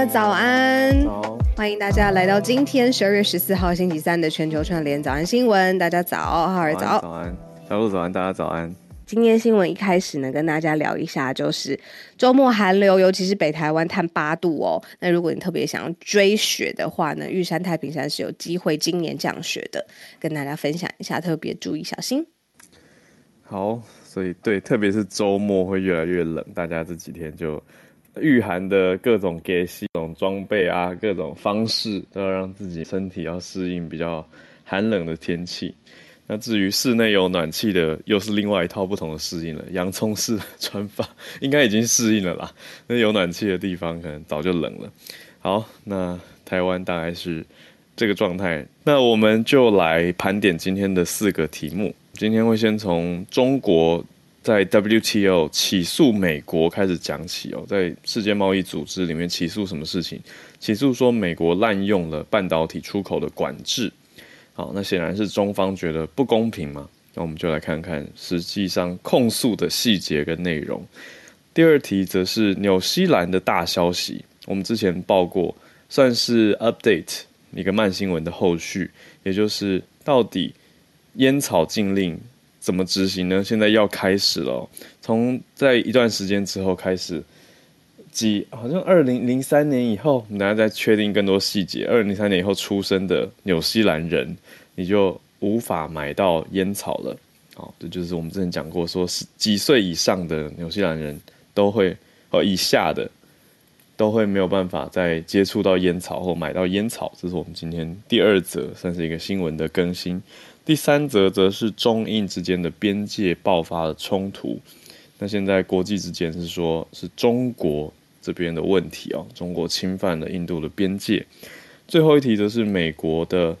家早安，早，欢迎大家来到今天十二月十四号星期三的全球串联早安新闻。大家早，浩尔早，早安，小鹿早安，大家早安。今天新闻一开始呢，跟大家聊一下，就是周末寒流，尤其是北台湾探八度哦。那如果你特别想要追雪的话呢，玉山、太平山是有机会今年降雪的，跟大家分享一下，特别注意小心。好，所以对，特别是周末会越来越冷，大家这几天就。御寒的各种给各种装备啊，各种方式都要让自己身体要适应比较寒冷的天气。那至于室内有暖气的，又是另外一套不同的适应了。洋葱式穿法应该已经适应了啦。那有暖气的地方可能早就冷了。好，那台湾大概是这个状态。那我们就来盘点今天的四个题目。今天会先从中国。在 WTO 起诉美国开始讲起哦，在世界贸易组织里面起诉什么事情？起诉说美国滥用了半导体出口的管制。好，那显然是中方觉得不公平嘛。那我们就来看看实际上控诉的细节跟内容。第二题则是纽西兰的大消息，我们之前报过，算是 update 一个慢新闻的后续，也就是到底烟草禁令。怎么执行呢？现在要开始了，从在一段时间之后开始，几好像二零零三年以后，我们等下再确定更多细节。二零零三年以后出生的纽西兰人，你就无法买到烟草了。好，这就是我们之前讲过，说是几岁以上的纽西兰人都会，哦，以下的都会没有办法再接触到烟草或买到烟草。这是我们今天第二则，算是一个新闻的更新。第三则则是中印之间的边界爆发了冲突，那现在国际之间是说是中国这边的问题哦，中国侵犯了印度的边界。最后一题则是美国的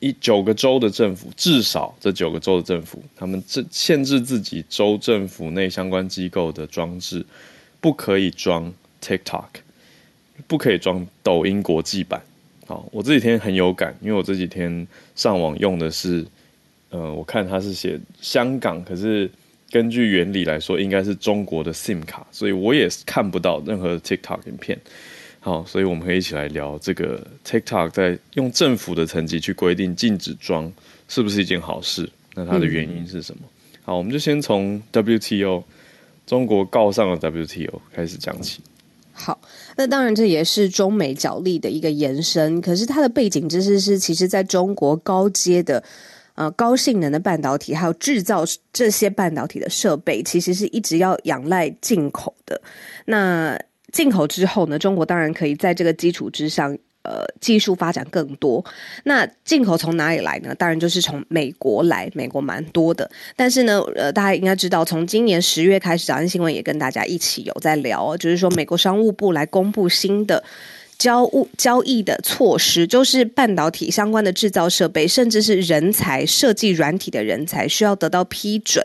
一九个州的政府，至少这九个州的政府，他们这限制自己州政府内相关机构的装置，不可以装 TikTok，不可以装抖音国际版。好，我这几天很有感，因为我这几天上网用的是，呃，我看它是写香港，可是根据原理来说，应该是中国的 SIM 卡，所以我也看不到任何 TikTok 影片。好，所以我们可以一起来聊这个 TikTok 在用政府的层级去规定禁止装，是不是一件好事？那它的原因是什么？嗯、好，我们就先从 WTO 中国告上了 WTO 开始讲起。好，那当然这也是中美角力的一个延伸。可是它的背景知识是，其实在中国高阶的呃高性能的半导体，还有制造这些半导体的设备，其实是一直要仰赖进口的。那进口之后呢，中国当然可以在这个基础之上。呃，技术发展更多，那进口从哪里来呢？当然就是从美国来，美国蛮多的。但是呢，呃，大家应该知道，从今年十月开始，早安新闻也跟大家一起有在聊，就是说美国商务部来公布新的交物交易的措施，就是半导体相关的制造设备，甚至是人才设计软体的人才，需要得到批准。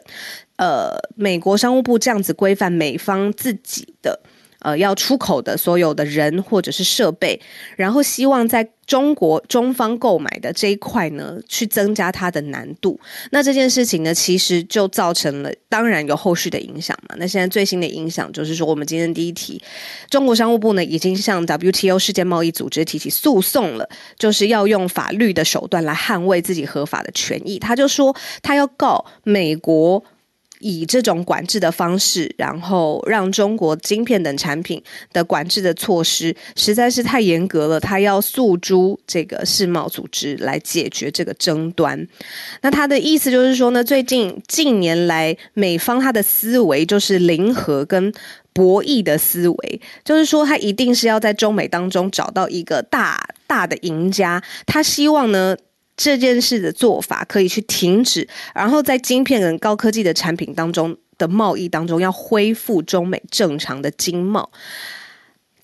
呃，美国商务部这样子规范美方自己的。呃，要出口的所有的人或者是设备，然后希望在中国中方购买的这一块呢，去增加它的难度。那这件事情呢，其实就造成了，当然有后续的影响嘛。那现在最新的影响就是说，我们今天第一题，中国商务部呢已经向 WTO 世界贸易组织提起诉讼了，就是要用法律的手段来捍卫自己合法的权益。他就说，他要告美国。以这种管制的方式，然后让中国晶片等产品的管制的措施实在是太严格了，他要诉诸这个世贸组织来解决这个争端。那他的意思就是说呢，最近近年来美方他的思维就是零和跟博弈的思维，就是说他一定是要在中美当中找到一个大大的赢家，他希望呢。这件事的做法可以去停止，然后在晶片跟高科技的产品当中的贸易当中要恢复中美正常的经贸。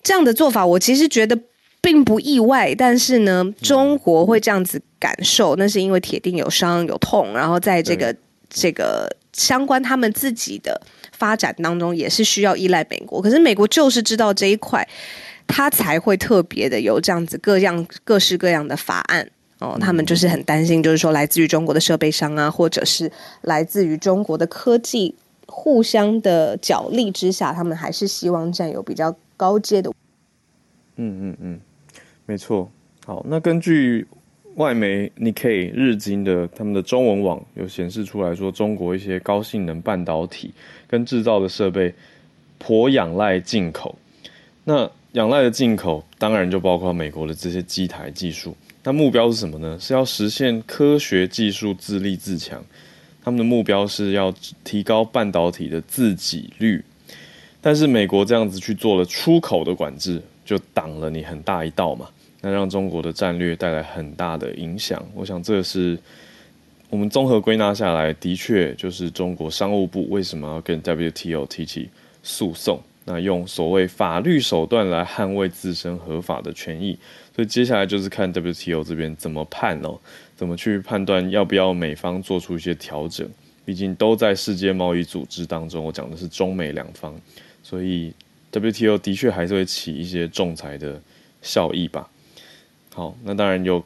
这样的做法我其实觉得并不意外，但是呢，中国会这样子感受，那是因为铁定有伤有痛，然后在这个这个相关他们自己的发展当中也是需要依赖美国。可是美国就是知道这一块，他才会特别的有这样子各样各式各样的法案。哦，他们就是很担心，就是说来自于中国的设备商啊，或者是来自于中国的科技，互相的角力之下，他们还是希望占有比较高阶的。嗯嗯嗯，没错。好，那根据外媒 Nikkei 日经的他们的中文网有显示出来说，中国一些高性能半导体跟制造的设备颇仰赖进口。那仰赖的进口，当然就包括美国的这些机台技术。那目标是什么呢？是要实现科学技术自立自强。他们的目标是要提高半导体的自给率。但是美国这样子去做了出口的管制，就挡了你很大一道嘛。那让中国的战略带来很大的影响。我想这是我们综合归纳下来，的确就是中国商务部为什么要跟 WTO 提起诉讼。那用所谓法律手段来捍卫自身合法的权益，所以接下来就是看 WTO 这边怎么判哦，怎么去判断要不要美方做出一些调整。毕竟都在世界贸易组织当中，我讲的是中美两方，所以 WTO 的确还是会起一些仲裁的效益吧。好，那当然有，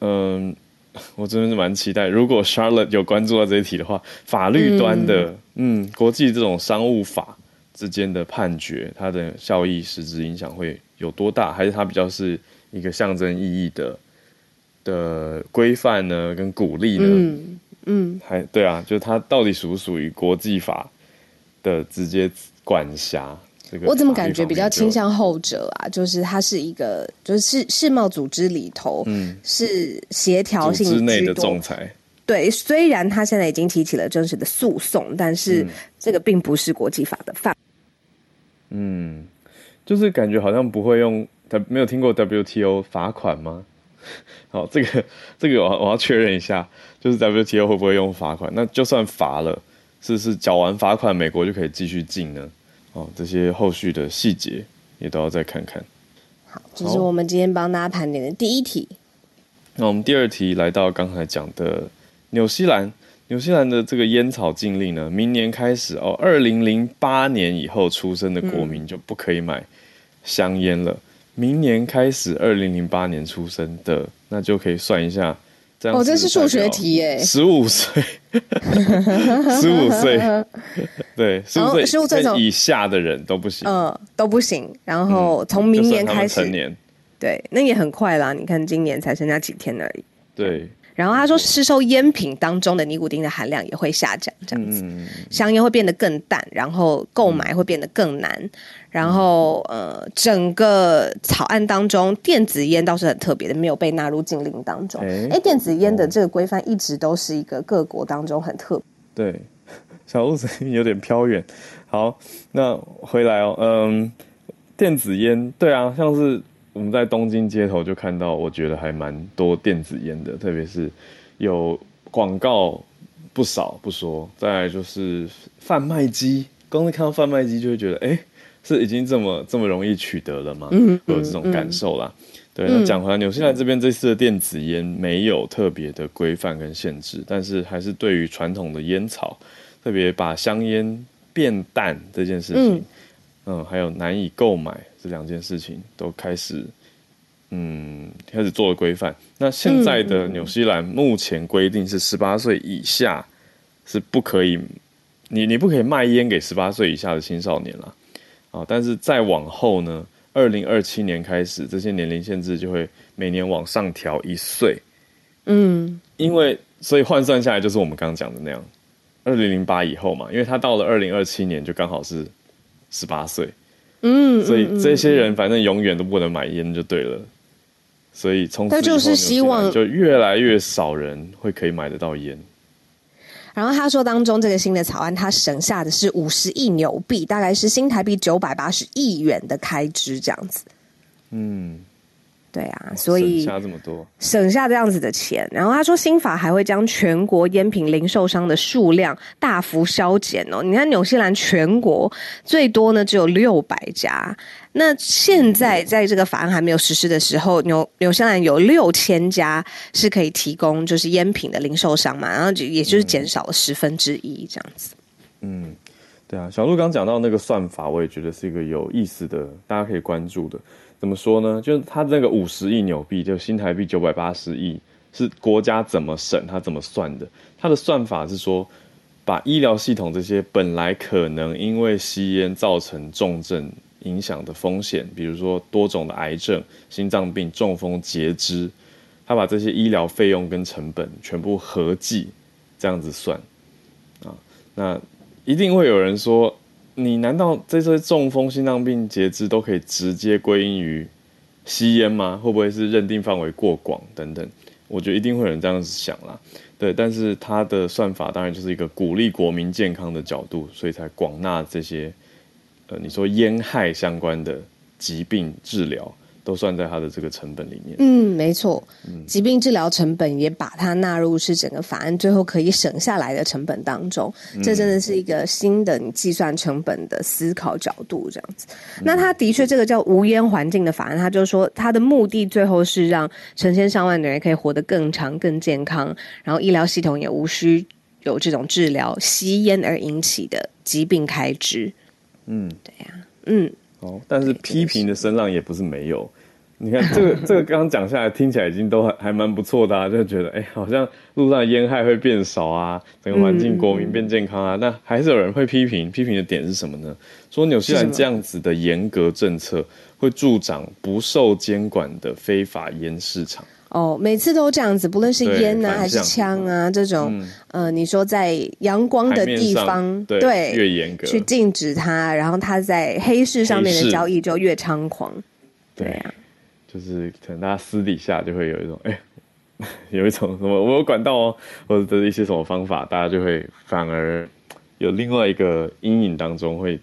嗯，我真的是蛮期待，如果 Charlotte 有关注到这一题的话，法律端的，嗯，嗯，国际这种商务法。之间的判决，它的效益实质影响会有多大？还是它比较是一个象征意义的的规范呢？跟鼓励呢？嗯，嗯还对啊，就是它到底属不属于国际法的直接管辖？这个我怎么感觉比较倾向后者啊？就是它是一个，就是世世贸组织里头，嗯，是协调性之内的仲裁。对，虽然他现在已经提起了真实的诉讼，但是这个并不是国际法的范。嗯，就是感觉好像不会用，他没有听过 WTO 罚款吗？好，这个这个我我要确认一下，就是 WTO 会不会用罚款？那就算罚了，是是缴完罚款，美国就可以继续进呢？哦，这些后续的细节也都要再看看。好，这是我们今天帮大家盘点的第一题。那我们第二题来到刚才讲的。纽西兰，纽西兰的这个烟草禁令呢，明年开始哦，二零零八年以后出生的国民就不可以买香烟了。嗯、明年开始，二零零八年出生的，那就可以算一下，这样哦，这是数学题耶，十五岁，十五岁，对，十五岁，十五岁以下的人都不行，嗯，都不行。然后从明年开始，成年，对，那也很快啦。你看，今年才剩下几天而已，对。然后他说，市售烟品当中的尼古丁的含量也会下降，这样子，嗯、香烟会变得更淡，然后购买会变得更难。嗯、然后，呃，整个草案当中，电子烟倒是很特别的，没有被纳入禁令当中。哎，电子烟的这个规范一直都是一个各国当中很特别。对，小路子有点飘远。好，那回来哦，嗯，电子烟，对啊，像是。我们在东京街头就看到，我觉得还蛮多电子烟的，特别是有广告不少不说，再来就是贩卖机，光是看到贩卖机就会觉得，哎，是已经这么这么容易取得了吗？嗯，会有这种感受啦。嗯、对，那讲回来，纽西兰这边这次的电子烟没有特别的规范跟限制，但是还是对于传统的烟草，特别把香烟变淡这件事情。嗯嗯，还有难以购买这两件事情都开始，嗯，开始做了规范。那现在的纽西兰目前规定是十八岁以下是不可以，你你不可以卖烟给十八岁以下的青少年了啊。但是再往后呢，二零二七年开始，这些年龄限制就会每年往上调一岁。嗯，因为所以换算下来就是我们刚刚讲的那样，二零零八以后嘛，因为他到了二零二七年就刚好是。十八岁，嗯，所以这些人反正永远都不能买烟就对了，所以从此就是希望就越来越少人会可以买得到烟。然后他说，当中这个新的草案，他省下的是五十亿纽币，大概是新台币九百八十亿元的开支，这样子。嗯。对啊，所以省下这么多，省下这样子的钱。然后他说，新法还会将全国烟品零售商的数量大幅削减哦。你看，纽西兰全国最多呢只有六百家，那现在在这个法案还没有实施的时候，纽纽西兰有六千家是可以提供就是烟品的零售商嘛，然后就也就是减少了十分之一这样子。嗯，对啊，小鹿刚讲到那个算法，我也觉得是一个有意思的，大家可以关注的。怎么说呢？就是他那个五十亿纽币，就新台币九百八十亿，是国家怎么审，他怎么算的？他的算法是说，把医疗系统这些本来可能因为吸烟造成重症，影响的风险，比如说多种的癌症、心脏病、中风、截肢，他把这些医疗费用跟成本全部合计这样子算啊，那一定会有人说，你难道这些中风、心脏病、截肢都可以直接归因于吸烟吗？会不会是认定范围过广等等？我觉得一定会有人这样子想啦。对，但是他的算法当然就是一个鼓励国民健康的角度，所以才广纳这些，呃，你说烟害相关的疾病治疗。都算在它的这个成本里面。嗯，没错，疾病治疗成本也把它纳入是整个法案最后可以省下来的成本当中。嗯、这真的是一个新的你计算成本的思考角度，这样子。嗯、那他的确这个叫无烟环境的法案，他就说他的目的最后是让成千上万的人可以活得更长、更健康，然后医疗系统也无需有这种治疗吸烟而引起的疾病开支。嗯，对呀、啊，嗯。哦，但是批评的声浪也不是没有。你看 这个这个刚刚讲下来，听起来已经都还还蛮不错的啊，就觉得哎，好像路上的烟害会变少啊，整个环境国民变健康啊。那、嗯、还是有人会批评，批评的点是什么呢？说纽西兰这样子的严格政策会助长不受监管的非法烟市场。哦，每次都这样子，不论是烟啊还是枪啊这种，嗯、呃，你说在阳光的地方，对，对越严格去禁止它，然后它在黑市上面的交易就越猖狂。对呀、啊，就是可能大家私底下就会有一种，哎，有一种什么我有管道哦，或者一些什么方法，大家就会反而有另外一个阴影当中会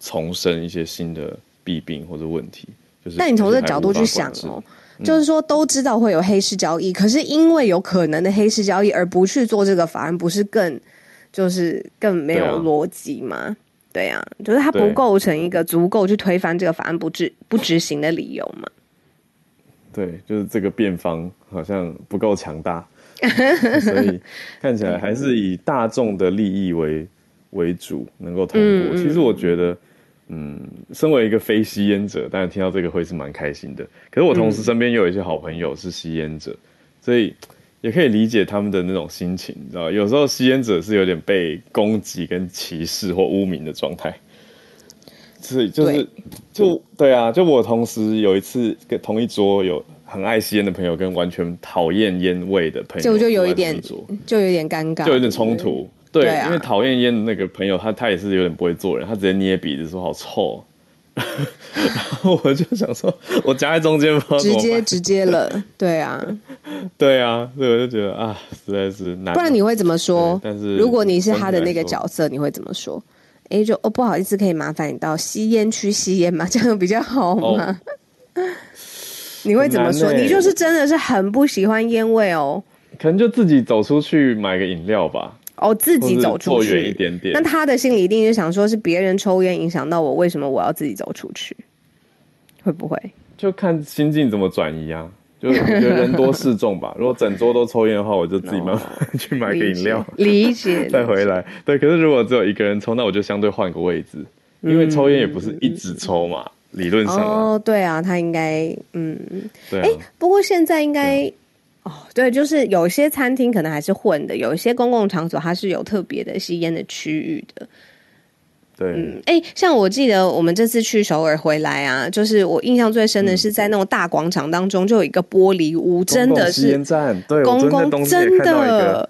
重生一些新的弊病或者问题。就是，但你从这个角度去想哦。就是说，都知道会有黑市交易，可是因为有可能的黑市交易而不去做这个法案，不是更就是更没有逻辑吗？对啊，就是它不构成一个足够去推翻这个法案不执不执行的理由嘛？对，就是这个辩方好像不够强大，所以看起来还是以大众的利益为为主，能够通过。其实我觉得。嗯，身为一个非吸烟者，当然听到这个会是蛮开心的。可是我同时身边又有一些好朋友是吸烟者，嗯、所以也可以理解他们的那种心情，你知道有时候吸烟者是有点被攻击、跟歧视或污名的状态。所以就是，对就对啊，就我同时有一次跟同一桌有很爱吸烟的朋友，跟完全讨厌烟味的朋友，就就有一点，就有点尴尬，就有点冲突。对，对啊、因为讨厌烟的那个朋友，他他也是有点不会做人，他直接捏鼻子说好臭，然后我就想说，我夹在中间，直接直接了，对啊，对啊，所以我就觉得啊，实在是难。不然你会怎么说？但是如果你是他的那个角色，你会怎么说？哎，就哦，不好意思，可以麻烦你到吸烟区吸烟吗？这样比较好吗？哦、你会怎么说？欸、你就是真的是很不喜欢烟味哦，可能就自己走出去买个饮料吧。哦，自己走出去一点点，那他的心里一定是想说，是别人抽烟影响到我，为什么我要自己走出去？会不会？就看心境怎么转移啊？就觉得人多势众吧。如果整桌都抽烟的话，我就自己慢慢 去买个饮料，理解 再回来。对，可是如果只有一个人抽，那我就相对换个位置，因为抽烟也不是一直抽嘛，理论上。哦，对啊，他应该嗯，对。哎，不过现在应该。哦，对，就是有些餐厅可能还是混的，有一些公共场所它是有特别的吸烟的区域的。对，嗯，哎，像我记得我们这次去首尔回来啊，就是我印象最深的是在那种大广场当中就有一个玻璃屋，嗯、真的是对，公共真的，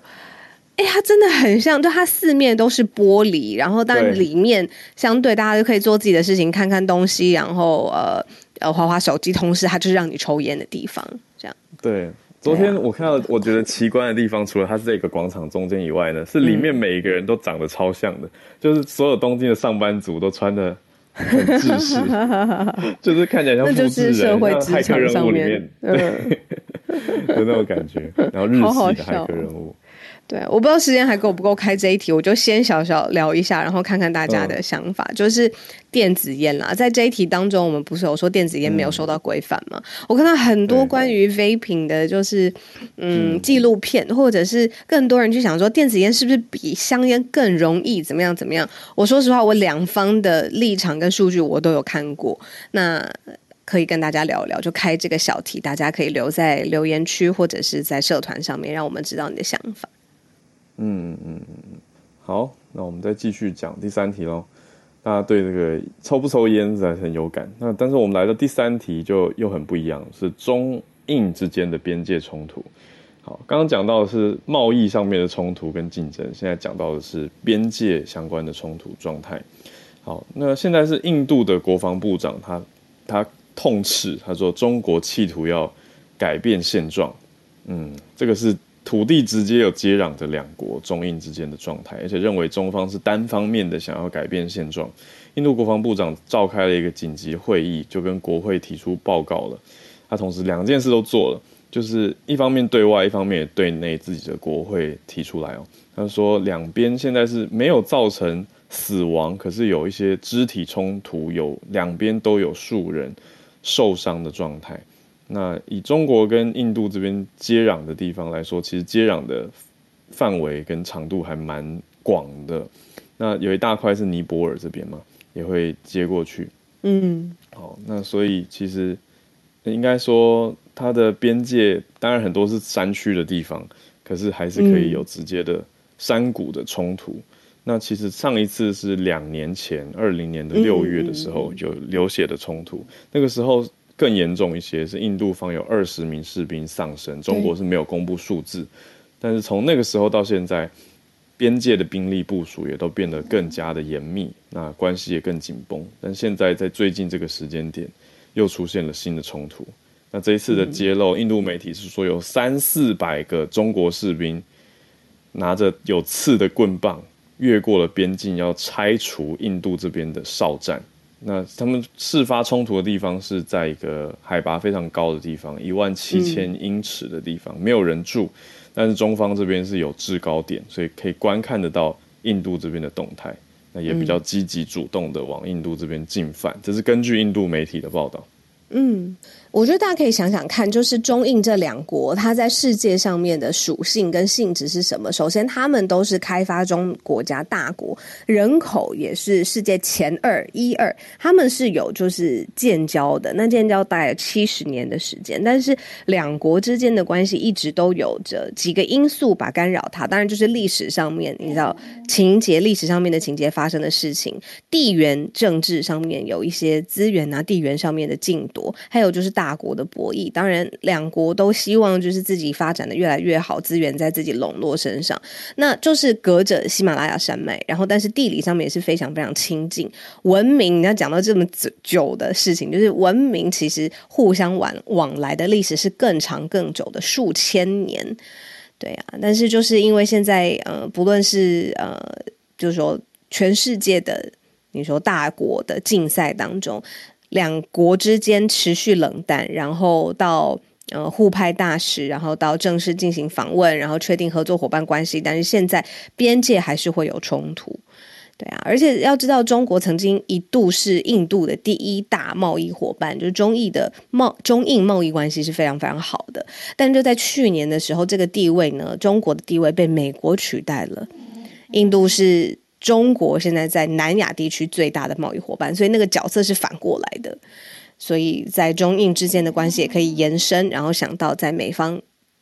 哎，它真的很像，就它四面都是玻璃，然后但里面相对大家就可以做自己的事情，看看东西，然后呃呃滑滑手机，同时它就是让你抽烟的地方，这样对。昨天我看到，我觉得奇观的地方，除了它是这个广场中间以外呢，是里面每一个人都长得超像的，嗯、就是所有东京的上班族都穿的很制式，就是看起来像复制人，就是社会职场上面，对，有那种感觉，然后日系的骇客人物。对，我不知道时间还够不够开这一题，我就先小小聊一下，然后看看大家的想法。嗯、就是电子烟啦，在这一题当中，我们不是有说电子烟没有受到规范吗？嗯、我看到很多关于 vaping 的，就是嗯，嗯纪录片，或者是更多人去想说，电子烟是不是比香烟更容易怎么样怎么样？我说实话，我两方的立场跟数据我都有看过，那可以跟大家聊一聊，就开这个小题，大家可以留在留言区或者是在社团上面，让我们知道你的想法。嗯嗯嗯嗯，好，那我们再继续讲第三题喽。大家对这个抽不抽烟还是很有感。那但是我们来到第三题就又很不一样，是中印之间的边界冲突。好，刚刚讲到的是贸易上面的冲突跟竞争，现在讲到的是边界相关的冲突状态。好，那现在是印度的国防部长，他他痛斥，他说中国企图要改变现状。嗯，这个是土地直接有接壤的两国中印之间的状态，而且认为中方是单方面的想要改变现状。印度国防部长召开了一个紧急会议，就跟国会提出报告了。他同时两件事都做了。就是一方面对外，一方面也对内自己的国会提出来哦。他说两边现在是没有造成死亡，可是有一些肢体冲突，有两边都有数人受伤的状态。那以中国跟印度这边接壤的地方来说，其实接壤的范围跟长度还蛮广的。那有一大块是尼泊尔这边嘛，也会接过去。嗯，好，那所以其实应该说。它的边界当然很多是山区的地方，可是还是可以有直接的山谷的冲突。嗯、那其实上一次是两年前，二零年的六月的时候有流血的冲突，那个时候更严重一些，是印度方有二十名士兵丧生，中国是没有公布数字。但是从那个时候到现在，边界的兵力部署也都变得更加的严密，那关系也更紧绷。但现在在最近这个时间点，又出现了新的冲突。那这一次的揭露，印度媒体是说有三四百个中国士兵拿着有刺的棍棒越过了边境，要拆除印度这边的哨站。那他们事发冲突的地方是在一个海拔非常高的地方，一万七千英尺的地方，没有人住，但是中方这边是有制高点，所以可以观看得到印度这边的动态。那也比较积极主动的往印度这边进犯，这是根据印度媒体的报道。嗯。我觉得大家可以想想看，就是中印这两国，它在世界上面的属性跟性质是什么？首先，他们都是开发中国家大国，人口也是世界前二一二，他们是有就是建交的，那建交大概七十年的时间，但是两国之间的关系一直都有着几个因素把干扰它，当然就是历史上面你知道情节，历史上面的情节发生的事情，地缘政治上面有一些资源啊，地缘上面的竞夺，还有就是。大国的博弈，当然两国都希望就是自己发展的越来越好，资源在自己笼络身上，那就是隔着喜马拉雅山脉，然后但是地理上面也是非常非常亲近。文明，你要讲到这么久的事情，就是文明其实互相往往来的历史是更长更久的数千年，对啊。但是就是因为现在呃，不论是呃，就是说全世界的你说大国的竞赛当中。两国之间持续冷淡，然后到呃互派大使，然后到正式进行访问，然后确定合作伙伴关系。但是现在边界还是会有冲突，对啊。而且要知道，中国曾经一度是印度的第一大贸易伙伴，就是中印的贸中印贸易关系是非常非常好的。但就在去年的时候，这个地位呢，中国的地位被美国取代了，印度是。中国现在在南亚地区最大的贸易伙伴，所以那个角色是反过来的。所以在中印之间的关系也可以延伸，然后想到在美方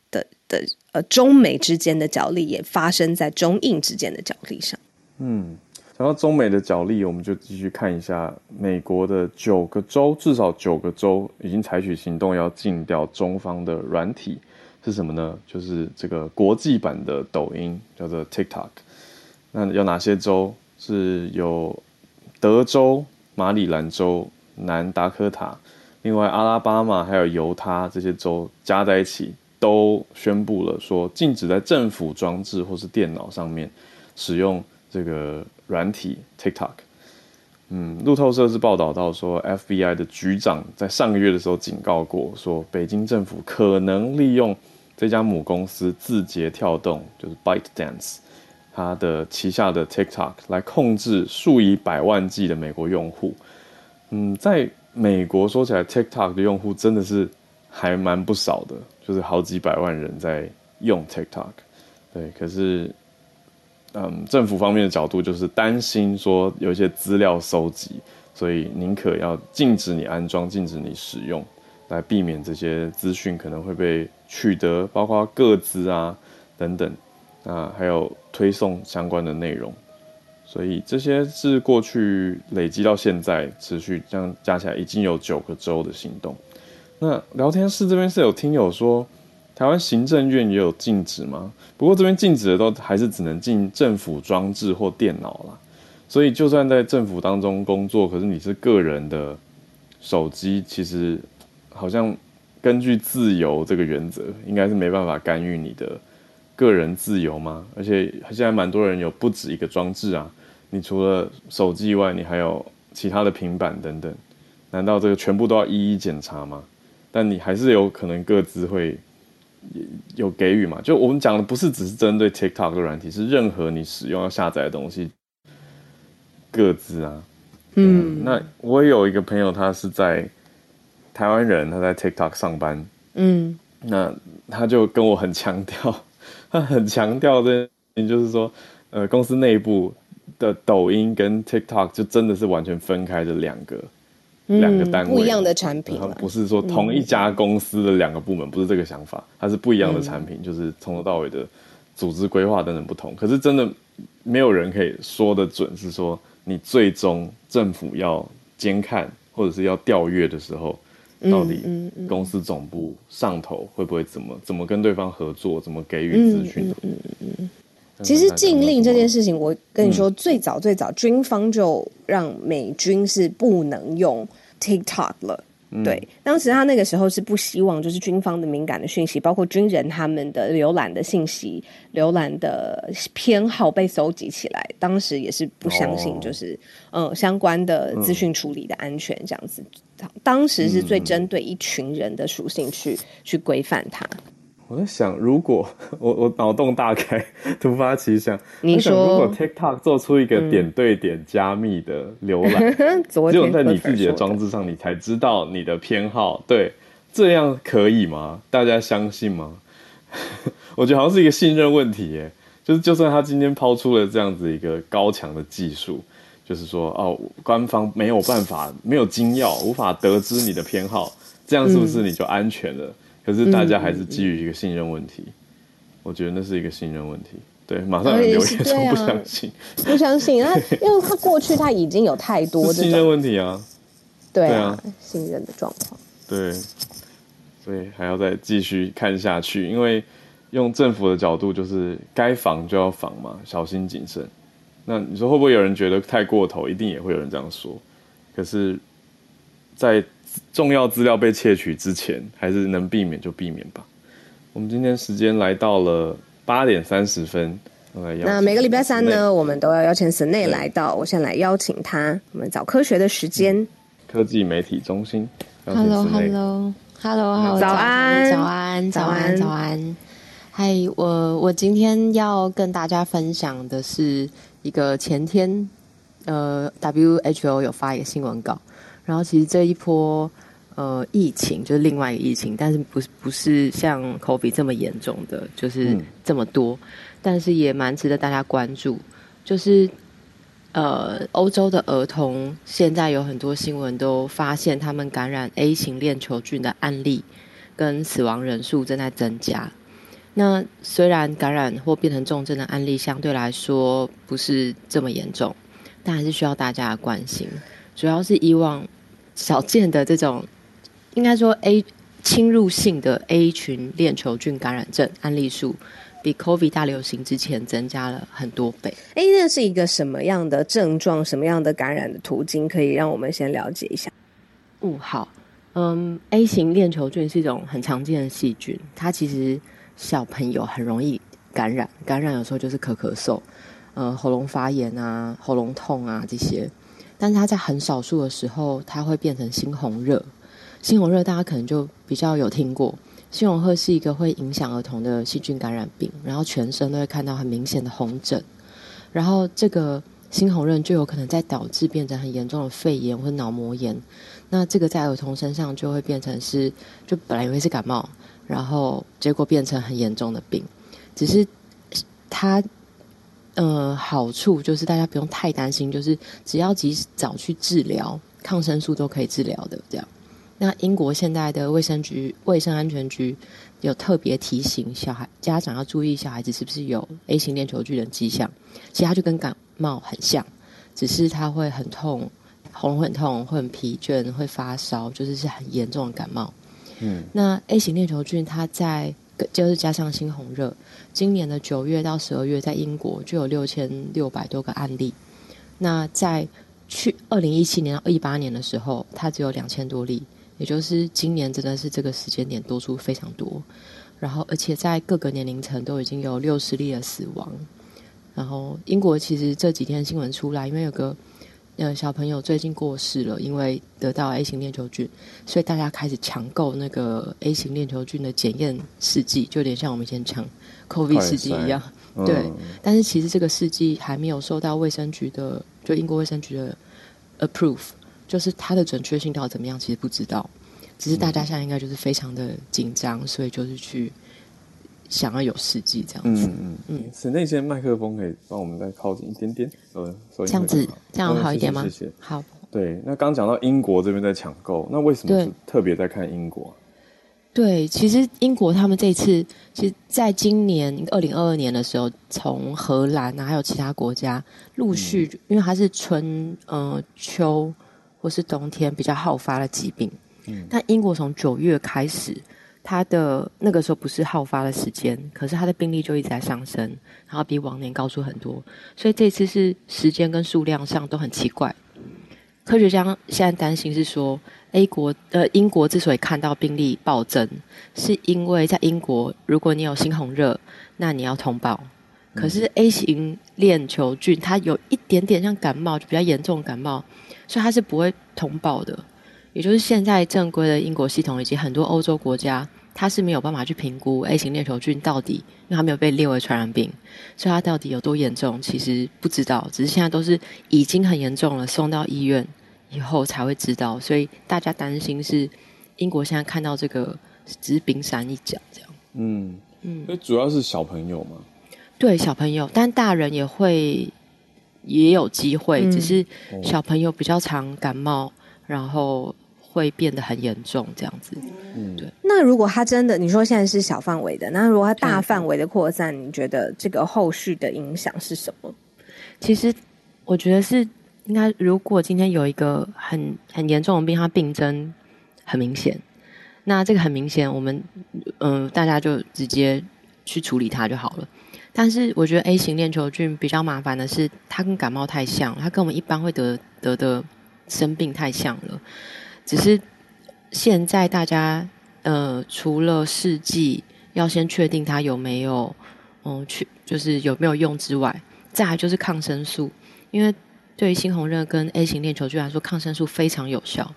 的的呃中美之间的角力也发生在中印之间的角力上。嗯，讲到中美的角力，我们就继续看一下美国的九个州，至少九个州已经采取行动要禁掉中方的软体是什么呢？就是这个国际版的抖音，叫做 TikTok。那有哪些州？是有德州、马里兰州、南达科塔，另外阿拉巴马还有犹他这些州加在一起，都宣布了说禁止在政府装置或是电脑上面使用这个软体 TikTok。嗯，路透社是报道到说，FBI 的局长在上个月的时候警告过，说北京政府可能利用这家母公司字节跳动，就是 ByteDance。他的旗下的 TikTok 来控制数以百万计的美国用户，嗯，在美国说起来，TikTok 的用户真的是还蛮不少的，就是好几百万人在用 TikTok。对，可是，嗯，政府方面的角度就是担心说有一些资料收集，所以宁可要禁止你安装、禁止你使用，来避免这些资讯可能会被取得，包括个资啊等等。啊，还有推送相关的内容，所以这些是过去累积到现在持续这样加起来已经有九个周的行动。那聊天室这边是有听友说，台湾行政院也有禁止吗？不过这边禁止的都还是只能进政府装置或电脑啦。所以就算在政府当中工作，可是你是个人的手机，其实好像根据自由这个原则，应该是没办法干预你的个人自由吗？而且现在蛮多人有不止一个装置啊。你除了手机以外，你还有其他的平板等等，难道这个全部都要一一检查吗？但你还是有可能各自会有给予嘛？就我们讲的不是只是针对 TikTok 的软体，是任何你使用要下载的东西，各自啊。嗯，那我有一个朋友，他是在台湾人，他在 TikTok 上班。嗯，那他就跟我很强调，他很强调的，就是说，呃，公司内部。的抖音跟 TikTok 就真的是完全分开的两个两、嗯、个单位，不一样的产品，不是说同一家公司的两个部门，嗯、不是这个想法，它是不一样的产品，嗯、就是从头到尾的组织规划等等不同。可是真的没有人可以说得准，是说你最终政府要监看或者是要调阅的时候，到底公司总部上头会不会怎么怎么跟对方合作，怎么给予资讯？嗯嗯嗯嗯其实禁令这件事情，我跟你说，最早最早军方就让美军是不能用 TikTok 了。对，当时他那个时候是不希望，就是军方的敏感的讯息，包括军人他们的浏览的信息、浏览的偏好被搜集起来。当时也是不相信，就是嗯相关的资讯处理的安全这样子。当时是最针对一群人的属性去去规范它。我在想，如果 我我脑洞大开，突发奇想，你说如果 TikTok 做出一个点对点加密的浏览，嗯、只有在你自己的装置上，你才知道你的偏好，对，这样可以吗？大家相信吗？我觉得好像是一个信任问题耶。就是就算他今天抛出了这样子一个高强的技术，就是说哦，官方没有办法，没有金钥，无法得知你的偏好，这样是不是你就安全了？嗯可是大家还是基于一个信任问题，嗯、我觉得那是一个信任问题。对，马上有留言说不相信，啊、不相信那，因为他过去他已经有太多信任问题啊，对啊，对啊信任的状况。对，所以还要再继续看下去，因为用政府的角度就是该防就要防嘛，小心谨慎。那你说会不会有人觉得太过头？一定也会有人这样说。可是，在重要资料被窃取之前，还是能避免就避免吧。我们今天时间来到了八点三十分，那每个礼拜三呢，我们都要邀请 Sine 来到。我先来邀请他，我们早科学的时间，科技媒体中心。Hello，Hello，Hello，Hello，早安，早安，早安，早安。嗨，我我今天要跟大家分享的是一个前天，呃，WHO 有发一个新闻稿。然后其实这一波呃疫情就是另外一个疫情，但是不是不是像 COVID 这么严重的，就是这么多，嗯、但是也蛮值得大家关注。就是呃欧洲的儿童现在有很多新闻都发现他们感染 A 型链球菌的案例跟死亡人数正在增加。那虽然感染或变成重症的案例相对来说不是这么严重，但还是需要大家的关心，主要是以往。少见的这种，应该说 A 侵入性的 A 群链球菌感染症案例数，比 COVID 大流行之前增加了很多倍。哎，那是一个什么样的症状？什么样的感染的途径？可以让我们先了解一下。嗯，好，嗯，A 型链球菌是一种很常见的细菌，它其实小朋友很容易感染，感染有时候就是咳咳嗽，呃，喉咙发炎啊，喉咙痛啊这些。但是它在很少数的时候，它会变成猩红热。猩红热大家可能就比较有听过。猩红热是一个会影响儿童的细菌感染病，然后全身都会看到很明显的红疹。然后这个猩红热就有可能再导致变成很严重的肺炎或脑膜炎。那这个在儿童身上就会变成是，就本来以为是感冒，然后结果变成很严重的病。只是它。呃，好处就是大家不用太担心，就是只要及早去治疗，抗生素都可以治疗的。这样，那英国现在的卫生局、卫生安全局有特别提醒小孩家长要注意，小孩子是不是有 A 型链球菌的迹象。其实它就跟感冒很像，只是它会很痛，喉咙很痛，会很疲倦，会发烧，就是是很严重的感冒。嗯，那 A 型链球菌它在就是加上猩红热，今年的九月到十二月，在英国就有六千六百多个案例。那在去二零一七年到一八年的时候，它只有两千多例。也就是今年真的是这个时间点多出非常多，然后而且在各个年龄层都已经有六十例的死亡。然后英国其实这几天新闻出来，因为有个呃小朋友最近过世了，因为得到 A 型链球菌，所以大家开始抢购那个 A 型链球菌的检验试剂，就有点像我们以前抢 COVID 试剂一样。嗯、对，但是其实这个试剂还没有受到卫生局的，就英国卫生局的 approve。就是它的准确性到底怎么样，其实不知道。只是大家现在应该就是非常的紧张，所以就是去想要有事迹这样子。嗯嗯嗯。室内线麦克风可以帮我们再靠近一点点，呃，这样子这样好一点吗？谢谢。好。对，那刚讲到英国这边在抢购，那为什么是特别在看英国？对，其实英国他们这一次，其实在今年二零二二年的时候，从荷兰啊，还有其他国家陆续，嗯、因为它是春呃秋。或是冬天比较好发的疾病，嗯，但英国从九月开始，它的那个时候不是好发的时间，可是它的病例就一直在上升，然后比往年高出很多，所以这次是时间跟数量上都很奇怪。科学家现在担心是说，A 国呃英国之所以看到病例暴增，是因为在英国如果你有猩红热，那你要通报，可是 A 型链球菌它有一点点像感冒，就比较严重的感冒。所以它是不会通报的，也就是现在正规的英国系统以及很多欧洲国家，它是没有办法去评估 A 型链球菌到底，因为他没有被列为传染病，所以他到底有多严重，其实不知道。只是现在都是已经很严重了，送到医院以后才会知道。所以大家担心是英国现在看到这个只是冰山一角这样。嗯嗯，所以主要是小朋友嘛？对，小朋友，但大人也会。也有机会，嗯、只是小朋友比较常感冒，然后会变得很严重这样子。嗯，对。那如果他真的，你说现在是小范围的，那如果他大范围的扩散，嗯、你觉得这个后续的影响是什么？其实我觉得是应该，如果今天有一个很很严重的病，它病征很明显，那这个很明显，我们嗯、呃，大家就直接去处理它就好了。但是我觉得 A 型链球菌比较麻烦的是，它跟感冒太像，它跟我们一般会得得的生病太像了。只是现在大家呃，除了试剂要先确定它有没有嗯去就是有没有用之外，再来就是抗生素，因为对于猩红热跟 A 型链球菌来说，抗生素非常有效。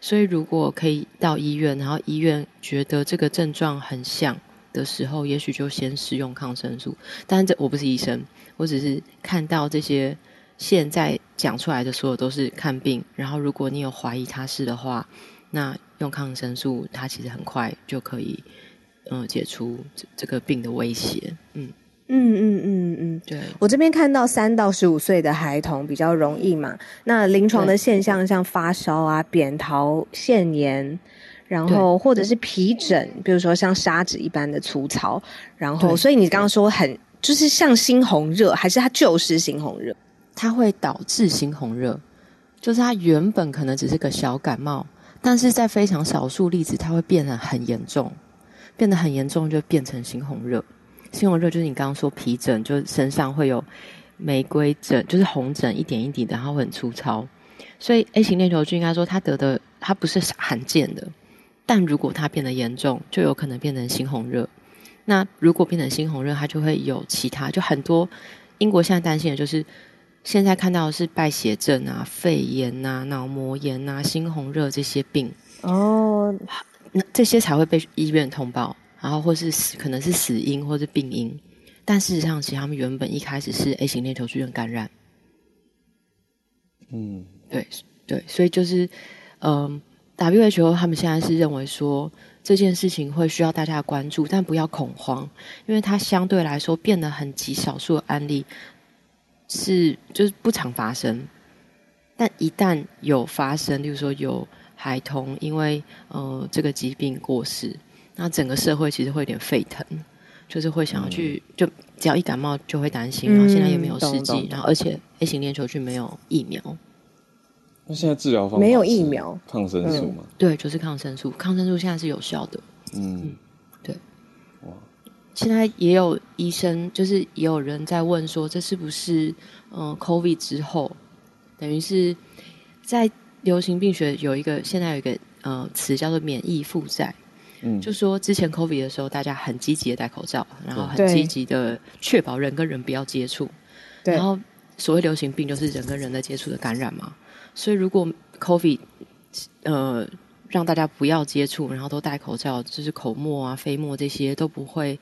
所以如果可以到医院，然后医院觉得这个症状很像。的时候，也许就先使用抗生素。但是这我不是医生，我只是看到这些现在讲出来的所有都是看病。然后，如果你有怀疑他是的话，那用抗生素，它其实很快就可以，嗯、呃，解除这这个病的威胁。嗯嗯嗯嗯嗯，对。我这边看到三到十五岁的孩童比较容易嘛，那临床的现象像发烧啊、扁桃腺炎。然后或者是皮疹，比如说像砂纸一般的粗糙，然后所以你刚刚说很就是像猩红热，还是它就是猩红热？它会导致猩红热，就是它原本可能只是个小感冒，但是在非常少数例子，它会变得很严重，变得很严重就变成猩红热。猩红热就是你刚刚说皮疹，就身上会有玫瑰疹，就是红疹一点一滴的，然后很粗糙。所以 A 型链球菌应该说它得的它不是罕见的。但如果它变得严重，就有可能变成猩红热。那如果变成猩红热，它就会有其他，就很多。英国现在担心的就是，现在看到的是败血症啊、肺炎啊、脑膜炎啊、猩红热这些病哦，那这些才会被医院通报，然后或是死，可能是死因或是病因。但事实上，其实他们原本一开始是 A 型链球菌感染。嗯，对对，所以就是嗯。呃 WHO 他们现在是认为说这件事情会需要大家的关注，但不要恐慌，因为它相对来说变得很极少数的案例是就是不常发生，但一旦有发生，例如说有孩童因为呃这个疾病过世，那整个社会其实会有点沸腾，就是会想要去，嗯、就只要一感冒就会担心，然后现在又没有试剂，然后而且 A 型链球菌没有疫苗。那现在治疗方法没有疫苗，抗生素吗？对，就是抗生素，抗生素现在是有效的。嗯，现在也有医生，就是也有人在问说，这是不是嗯、呃、COVID 之后，等于是在流行病学有一个现在有一个呃词叫做免疫负债。嗯，就说之前 COVID 的时候，大家很积极的戴口罩，然后很积极的确保人跟人不要接触。对。然后所谓流行病就是人跟人的接触的感染嘛。所以，如果 COVID 呃让大家不要接触，然后都戴口罩，就是口沫啊、飞沫这些都不会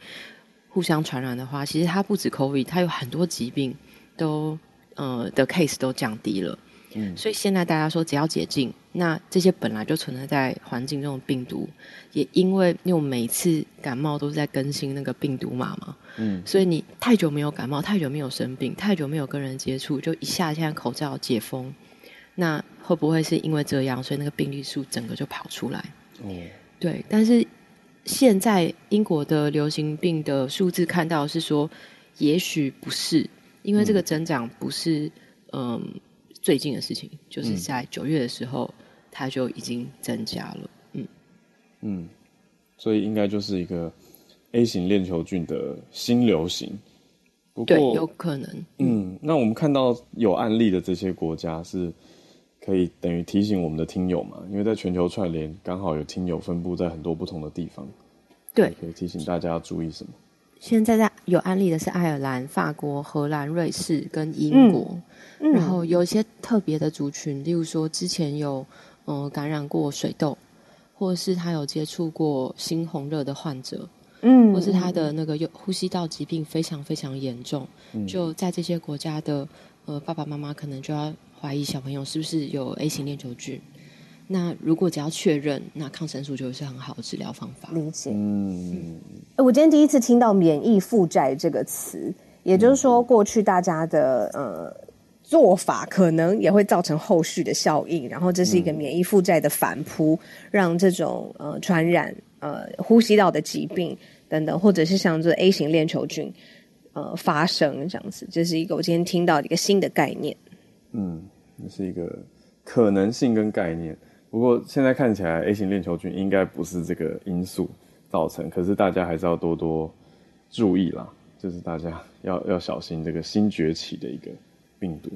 互相传染的话，其实它不止 COVID，它有很多疾病都呃的 case 都降低了。嗯，所以现在大家说只要解禁，那这些本来就存在在环境中的病毒，也因为因为我们每次感冒都是在更新那个病毒码嘛，嗯，所以你太久没有感冒，太久没有生病，太久没有跟人接触，就一下现在口罩解封。那会不会是因为这样，所以那个病例数整个就跑出来？哦、嗯，对。但是现在英国的流行病的数字看到是说，也许不是，因为这个增长不是嗯、呃、最近的事情，就是在九月的时候，它就已经增加了。嗯嗯，所以应该就是一个 A 型链球菌的新流行。不过，对，有可能。嗯，那我们看到有案例的这些国家是。可以等于提醒我们的听友嘛？因为在全球串联，刚好有听友分布在很多不同的地方。对，可以提醒大家要注意什么？现在在有案例的是爱尔兰、法国、荷兰、瑞士跟英国。嗯，然后有一些特别的族群，例如说之前有呃感染过水痘，或者是他有接触过猩红热的患者，嗯，或是他的那个有呼吸道疾病非常非常严重，嗯，就在这些国家的呃爸爸妈妈可能就要。怀疑小朋友是不是有 A 型链球菌？那如果只要确认，那抗生素就是很好的治疗方法。理解。嗯，我今天第一次听到“免疫负债”这个词，也就是说，过去大家的呃做法可能也会造成后续的效应，然后这是一个免疫负债的反扑，让这种呃传染呃呼吸道的疾病等等，或者是像这 A 型链球菌呃发生这样子，这是一个我今天听到的一个新的概念。嗯，那是一个可能性跟概念。不过现在看起来，A 型链球菌应该不是这个因素造成。可是大家还是要多多注意啦，就是大家要要小心这个新崛起的一个病毒。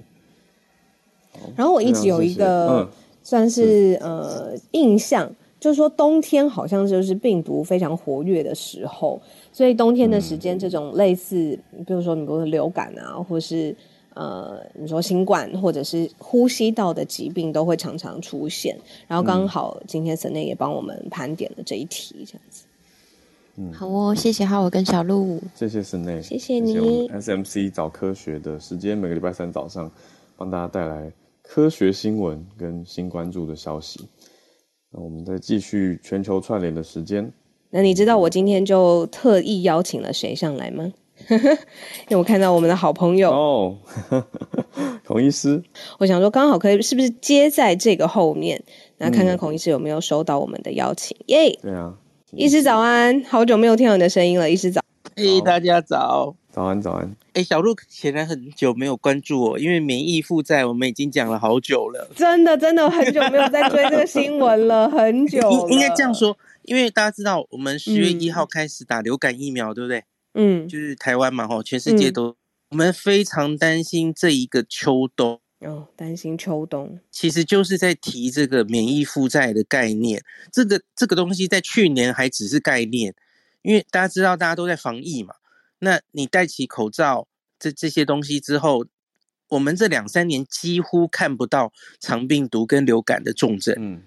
然后我一直有一个算是、呃印象，就是说冬天好像就是病毒非常活跃的时候，所以冬天的时间，这种类似，嗯、比如说你比如说流感啊，或是。呃，你说新冠或者是呼吸道的疾病都会常常出现，然后刚好今天 Sene 也帮我们盘点了这一题，这样子。嗯，好哦，谢谢哈，我跟小鹿，谢谢 Sene，谢谢你。SMC 早科学的时间，每个礼拜三早上帮大家带来科学新闻跟新关注的消息。那我们再继续全球串联的时间。那你知道我今天就特意邀请了谁上来吗？因为我看到我们的好朋友哦，孔医师，我想说刚好可以，是不是接在这个后面？那看看孔医师有没有收到我们的邀请？耶、嗯！Yeah! 对啊，医师早安，好久没有听到你的声音了，医师早。嘿，hey, 大家早，早安早安。哎、欸，小鹿显然很久没有关注我，因为免疫负债我们已经讲了好久了，真的真的很久没有在追这个新闻了，很久了。应应该这样说，因为大家知道我们十月一号开始打流感疫苗，嗯、对不对？嗯，就是台湾嘛，吼，全世界都，嗯、我们非常担心这一个秋冬哦，担心秋冬，其实就是在提这个免疫负债的概念。这个这个东西在去年还只是概念，因为大家知道大家都在防疫嘛。那你戴起口罩这这些东西之后，我们这两三年几乎看不到肠病毒跟流感的重症，嗯，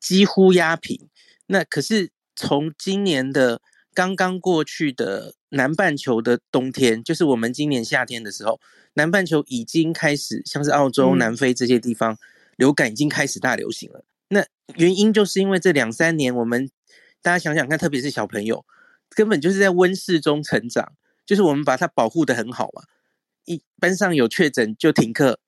几乎压平。那可是从今年的刚刚过去的。南半球的冬天，就是我们今年夏天的时候，南半球已经开始，像是澳洲、南非这些地方，嗯、流感已经开始大流行了。那原因就是因为这两三年，我们大家想想看，特别是小朋友，根本就是在温室中成长，就是我们把它保护的很好嘛。一班上有确诊就停课，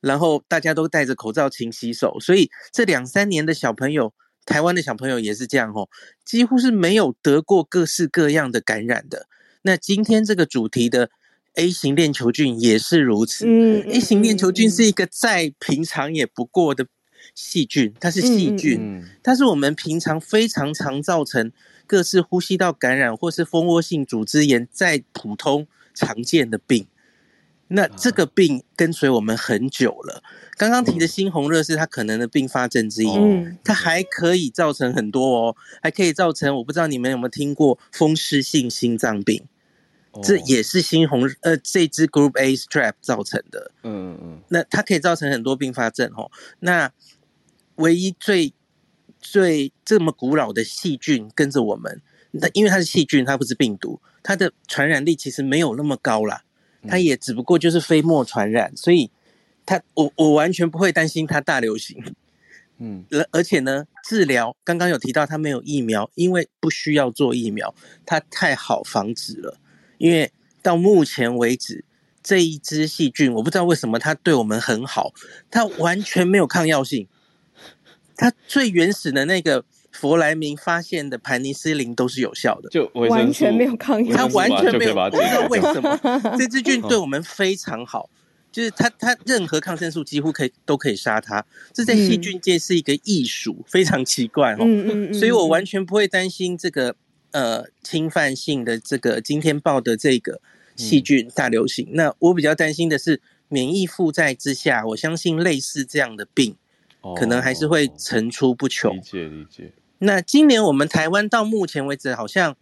然后大家都戴着口罩勤洗手，所以这两三年的小朋友，台湾的小朋友也是这样哦，几乎是没有得过各式各样的感染的。那今天这个主题的 A 型链球菌也是如此。嗯，A 型链球菌是一个再平常也不过的细菌，它是细菌，它是我们平常非常常造成各式呼吸道感染或是蜂窝性组织炎，再普通常见的病。那这个病跟随我们很久了。刚刚提的猩红热是它可能的并发症之一，它还可以造成很多哦，还可以造成我不知道你们有没有听过风湿性心脏病，这也是猩红呃这支 Group A Strep 造成的。嗯嗯嗯。那它可以造成很多并发症哦。那唯一最最这么古老的细菌跟着我们，那因为它是细菌，它不是病毒，它的传染力其实没有那么高啦。它也只不过就是飞沫传染，所以它我我完全不会担心它大流行，嗯，而而且呢，治疗刚刚有提到它没有疫苗，因为不需要做疫苗，它太好防止了。因为到目前为止，这一支细菌我不知道为什么它对我们很好，它完全没有抗药性，它最原始的那个。佛莱明发现的盘尼西林都是有效的，就完全没有抗药，它完全没有，不知道为什么这支菌对我们非常好，就是它它任何抗生素几乎可以都可以杀它，这在细菌界是一个艺术，非常奇怪哦。嗯嗯嗯，所以我完全不会担心这个呃侵犯性的这个今天报的这个细菌大流行。那我比较担心的是免疫负载之下，我相信类似这样的病可能还是会层出不穷。理解理解。那今年我们台湾到目前为止，好像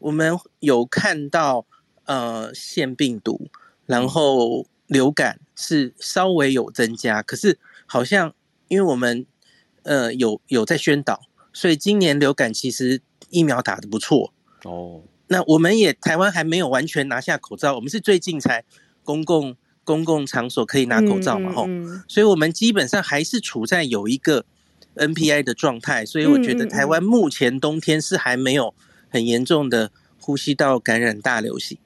我们有看到呃腺病毒，然后流感是稍微有增加，可是好像因为我们呃有有在宣导，所以今年流感其实疫苗打得不错哦。那我们也台湾还没有完全拿下口罩，我们是最近才公共公共场所可以拿口罩嘛吼，所以我们基本上还是处在有一个。NPI 的状态，所以我觉得台湾目前冬天是还没有很严重的呼吸道感染大流行。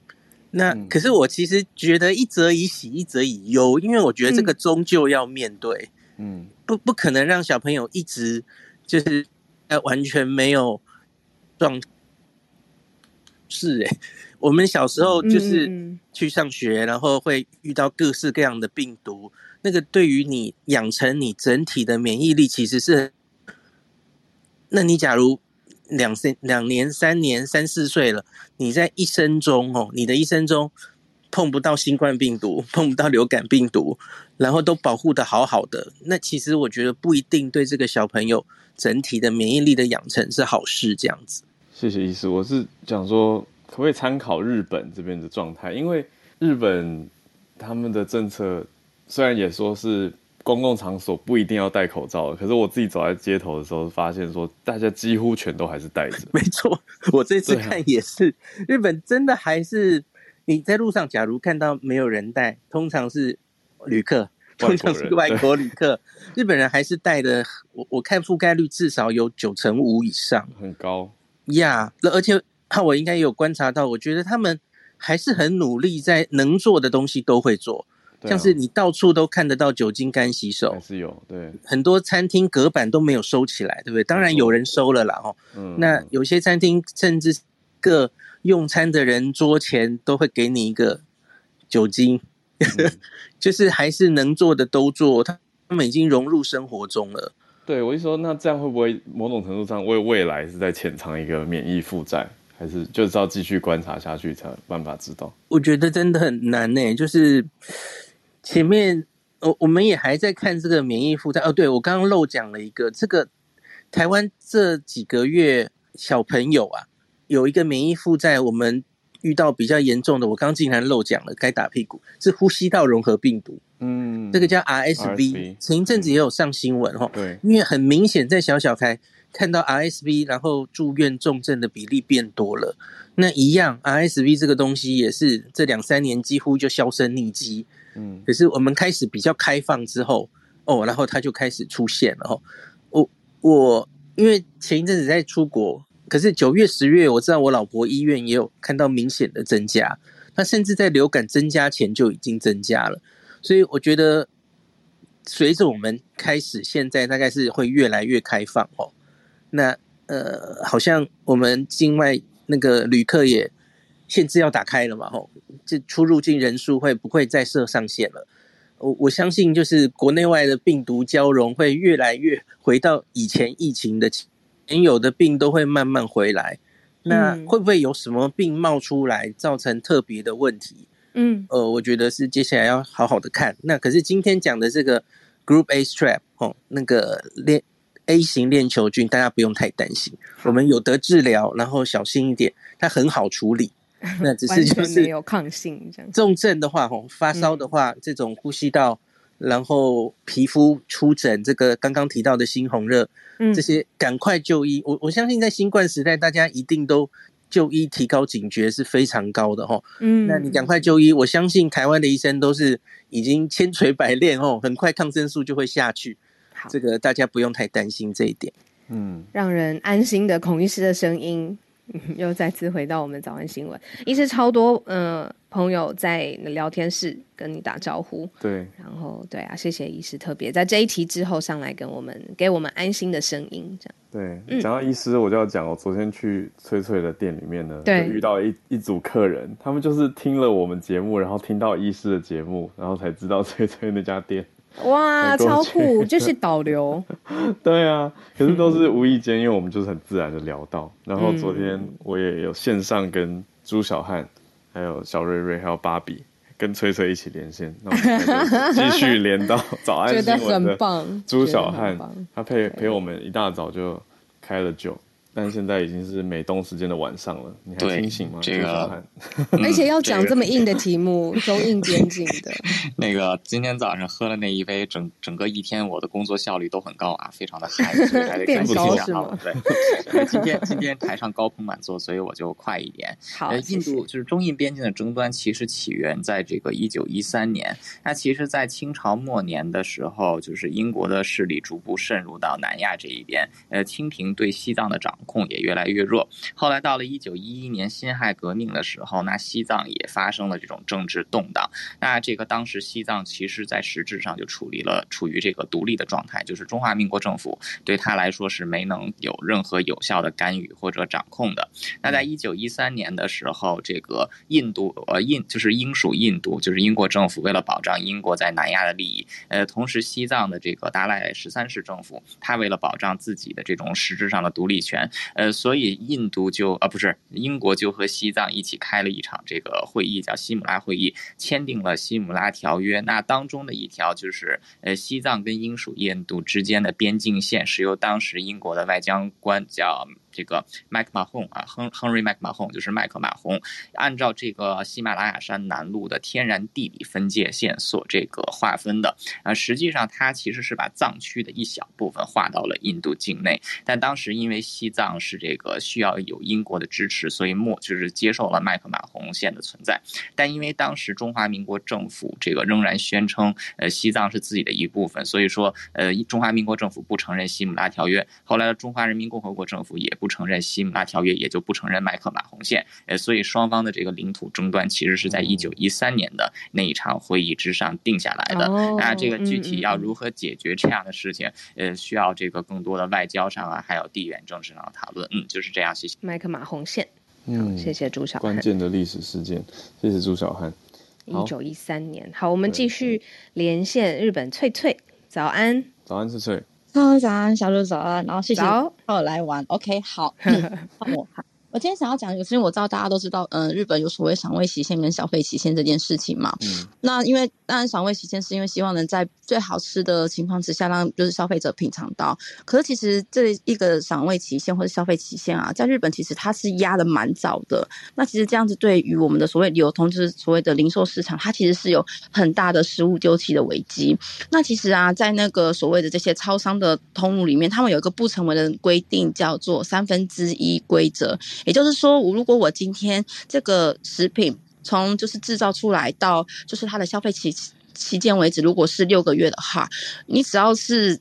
那可是我其实觉得一则以喜，一则以忧，因为我觉得这个终究要面对，嗯，不不可能让小朋友一直就是完全没有状。是诶，我们小时候就是去上学，然后会遇到各式各样的病毒。那个对于你养成你整体的免疫力，其实是，那你假如两三两年、三年、三四岁了，你在一生中哦，你的一生中碰不到新冠病毒，碰不到流感病毒，然后都保护得好好的，那其实我觉得不一定对这个小朋友整体的免疫力的养成是好事。这样子，谢谢医师，我是讲说可不可以参考日本这边的状态，因为日本他们的政策。虽然也说是公共场所不一定要戴口罩，可是我自己走在街头的时候，发现说大家几乎全都还是戴着。没错，我这次看也是，啊、日本真的还是你在路上，假如看到没有人戴，通常是旅客，通常是外国旅客，日本人还是戴的。我我看覆盖率至少有九成五以上，很高呀。Yeah, 而且我应该也有观察到，我觉得他们还是很努力，在能做的东西都会做。像是你到处都看得到酒精干洗手，还是有对，很多餐厅隔板都没有收起来，对不对？当然有人收了啦，哦，嗯，那有些餐厅甚至各用餐的人桌前都会给你一个酒精，嗯、就是还是能做的都做，他们已经融入生活中了。对，我就说，那这样会不会某种程度上为未来是在潜藏一个免疫负债，还是就是要继续观察下去才有办法知道？我觉得真的很难呢，就是。前面我我们也还在看这个免疫负债哦，对，我刚刚漏讲了一个，这个台湾这几个月小朋友啊，有一个免疫负债，我们遇到比较严重的，我刚刚竟然漏讲了，该打屁股，是呼吸道融合病毒，嗯，这个叫 RSV，前一阵子也有上新闻哈，对，因为很明显在小小开看到 RSV，然后住院重症的比例变多了，那一样 RSV 这个东西也是这两三年几乎就销声匿迹。嗯，可是我们开始比较开放之后，哦，然后它就开始出现了哦。我我因为前一阵子在出国，可是九月十月我知道我老婆医院也有看到明显的增加，那甚至在流感增加前就已经增加了，所以我觉得随着我们开始，现在大概是会越来越开放哦。那呃，好像我们境外那个旅客也限制要打开了嘛，吼，这出入境人数会不会再设上限了？我我相信，就是国内外的病毒交融会越来越回到以前疫情的原有的病都会慢慢回来。那会不会有什么病冒出来，造成特别的问题？嗯，呃，我觉得是接下来要好好的看。那可是今天讲的这个 Group A Strap 哦，那个链 A 型链球菌，大家不用太担心，我们有得治疗，然后小心一点，它很好处理。那只是就是没有抗性这样。重症的话，吼，发烧的话，这种呼吸道，然后皮肤出疹，这个刚刚提到的猩红热。嗯，这些赶快就医。我我相信在新冠时代，大家一定都就医，提高警觉是非常高的哈。嗯，那你赶快就医，我相信台湾的医生都是已经千锤百炼哦，很快抗生素就会下去。好，这个大家不用太担心这一点。嗯，让人安心的孔医师的声音。又再次回到我们早安新闻，医师超多，嗯、呃，朋友在聊天室跟你打招呼，对，然后对啊，谢谢医师特别在这一题之后上来跟我们给我们安心的声音，这样。对，讲到医师，我就要讲，我昨天去翠翠的店里面呢，对，遇到一一组客人，他们就是听了我们节目，然后听到医师的节目，然后才知道翠翠那家店。哇，超酷！就是导流。对啊，可是都是无意间，因为我们就是很自然的聊到。然后昨天我也有线上跟朱小汉、还有小瑞瑞、还有芭比跟崔崔一起连线，那我们继续 连到早安新闻的朱小汉，他陪陪我们一大早就开了酒。但现在已经是美东时间的晚上了，你还清醒吗？这个，而且要讲这么硬的题目，中印边境的。那个今天早上喝了那一杯，整整个一天我的工作效率都很高啊，非常的嗨，所以还得感谢一下。对，今天今天台上高朋满座，所以我就快一点。好，印度就是中印边境的争端，其实起源在这个一九一三年。那其实，在清朝末年的时候，就是英国的势力逐步渗入到南亚这一边，呃，清廷对西藏的掌控也越来越弱。后来到了一九一一年辛亥革命的时候，那西藏也发生了这种政治动荡。那这个当时西藏其实在实质上就处理了处于这个独立的状态，就是中华民国政府对他来说是没能有任何有效的干预或者掌控的。那在一九一三年的时候，这个印度呃印就是英属印度，就是英国政府为了保障英国在南亚的利益，呃，同时西藏的这个达赖十三世政府，他为了保障自己的这种实质上的独立权。呃，所以印度就啊不是英国就和西藏一起开了一场这个会议，叫西姆拉会议，签订了西姆拉条约。那当中的一条就是，呃，西藏跟英属印度之间的边境线是由当时英国的外交官叫。这个麦克马洪啊，亨亨瑞麦克马洪就是麦克马洪，按照这个喜马拉雅山南麓的天然地理分界线所这个划分的啊，实际上它其实是把藏区的一小部分划到了印度境内，但当时因为西藏是这个需要有英国的支持，所以莫就是接受了麦克马洪线的存在，但因为当时中华民国政府这个仍然宣称呃西藏是自己的一部分，所以说呃中华民国政府不承认西姆拉条约，后来中华人民共和国政府也不。不承认西姆拉条约，也就不承认麦克马洪线，呃，所以双方的这个领土争端其实是在一九一三年的那一场会议之上定下来的。哦、那这个具体要如何解决这样的事情，呃，需要这个更多的外交上啊，还有地缘政治上的讨论。嗯，就是这样。谢谢。麦克马洪线。嗯，谢谢朱小汉。关键的历史事件，谢谢朱小汉。一九一三年，好，我们继续连线日本翠翠，早安。早安，翠翠。早安，小鹿早安，然后谢谢我来玩，OK，好，嗯我。我今天想要讲的是，因为我知道大家都知道，嗯，日本有所谓赏味期限跟消费期限这件事情嘛。嗯。那因为当然赏味期限是因为希望能在最好吃的情况之下让就是消费者品尝到。可是其实这一个赏味期限或者消费期限啊，在日本其实它是压的蛮早的。那其实这样子对于我们的所谓流通，就是所谓的零售市场，它其实是有很大的食物丢弃的危机。那其实啊，在那个所谓的这些超商的通路里面，他们有一个不成文的规定，叫做三分之一规则。也就是说，如果我今天这个食品从就是制造出来到就是它的消费期期间为止，如果是六个月的话，你只要是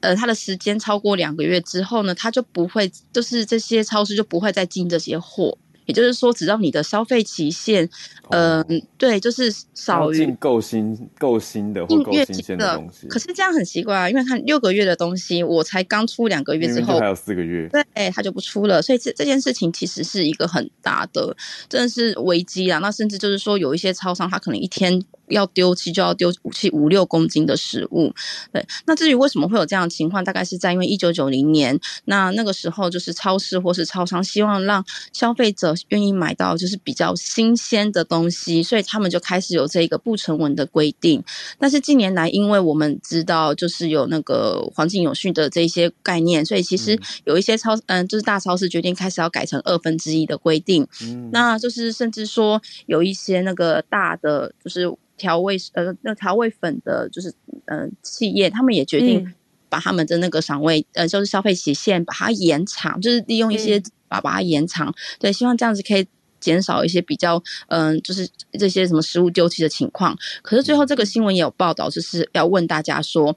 呃它的时间超过两个月之后呢，它就不会就是这些超市就不会再进这些货。也就是说，只要你的消费期限，嗯、哦呃，对，就是少于够新、够新的或够新鲜的东西。可是这样很奇怪啊，因为看六个月的东西，我才刚出两个月之后，还有四个月，对，它就不出了。所以这这件事情其实是一个很大的，真的是危机啊。那甚至就是说，有一些超商，它可能一天。要丢弃就要丢弃五六公斤的食物，对。那至于为什么会有这样的情况，大概是在因为一九九零年，那那个时候就是超市或是超商希望让消费者愿意买到就是比较新鲜的东西，所以他们就开始有这个不成文的规定。但是近年来，因为我们知道就是有那个环境永续的这些概念，所以其实有一些超嗯，就是大超市决定开始要改成二分之一的规定。嗯，那就是甚至说有一些那个大的就是。调味呃，那调味粉的，就是呃，企业他们也决定把他们的那个赏味呃，就是消费期限把它延长，就是利用一些把把它延长，嗯，对，希望这样子可以减少一些比较嗯，呃，就是这些什么食物丢弃的情况。可是最后这个新闻也有报道，就是要问大家说。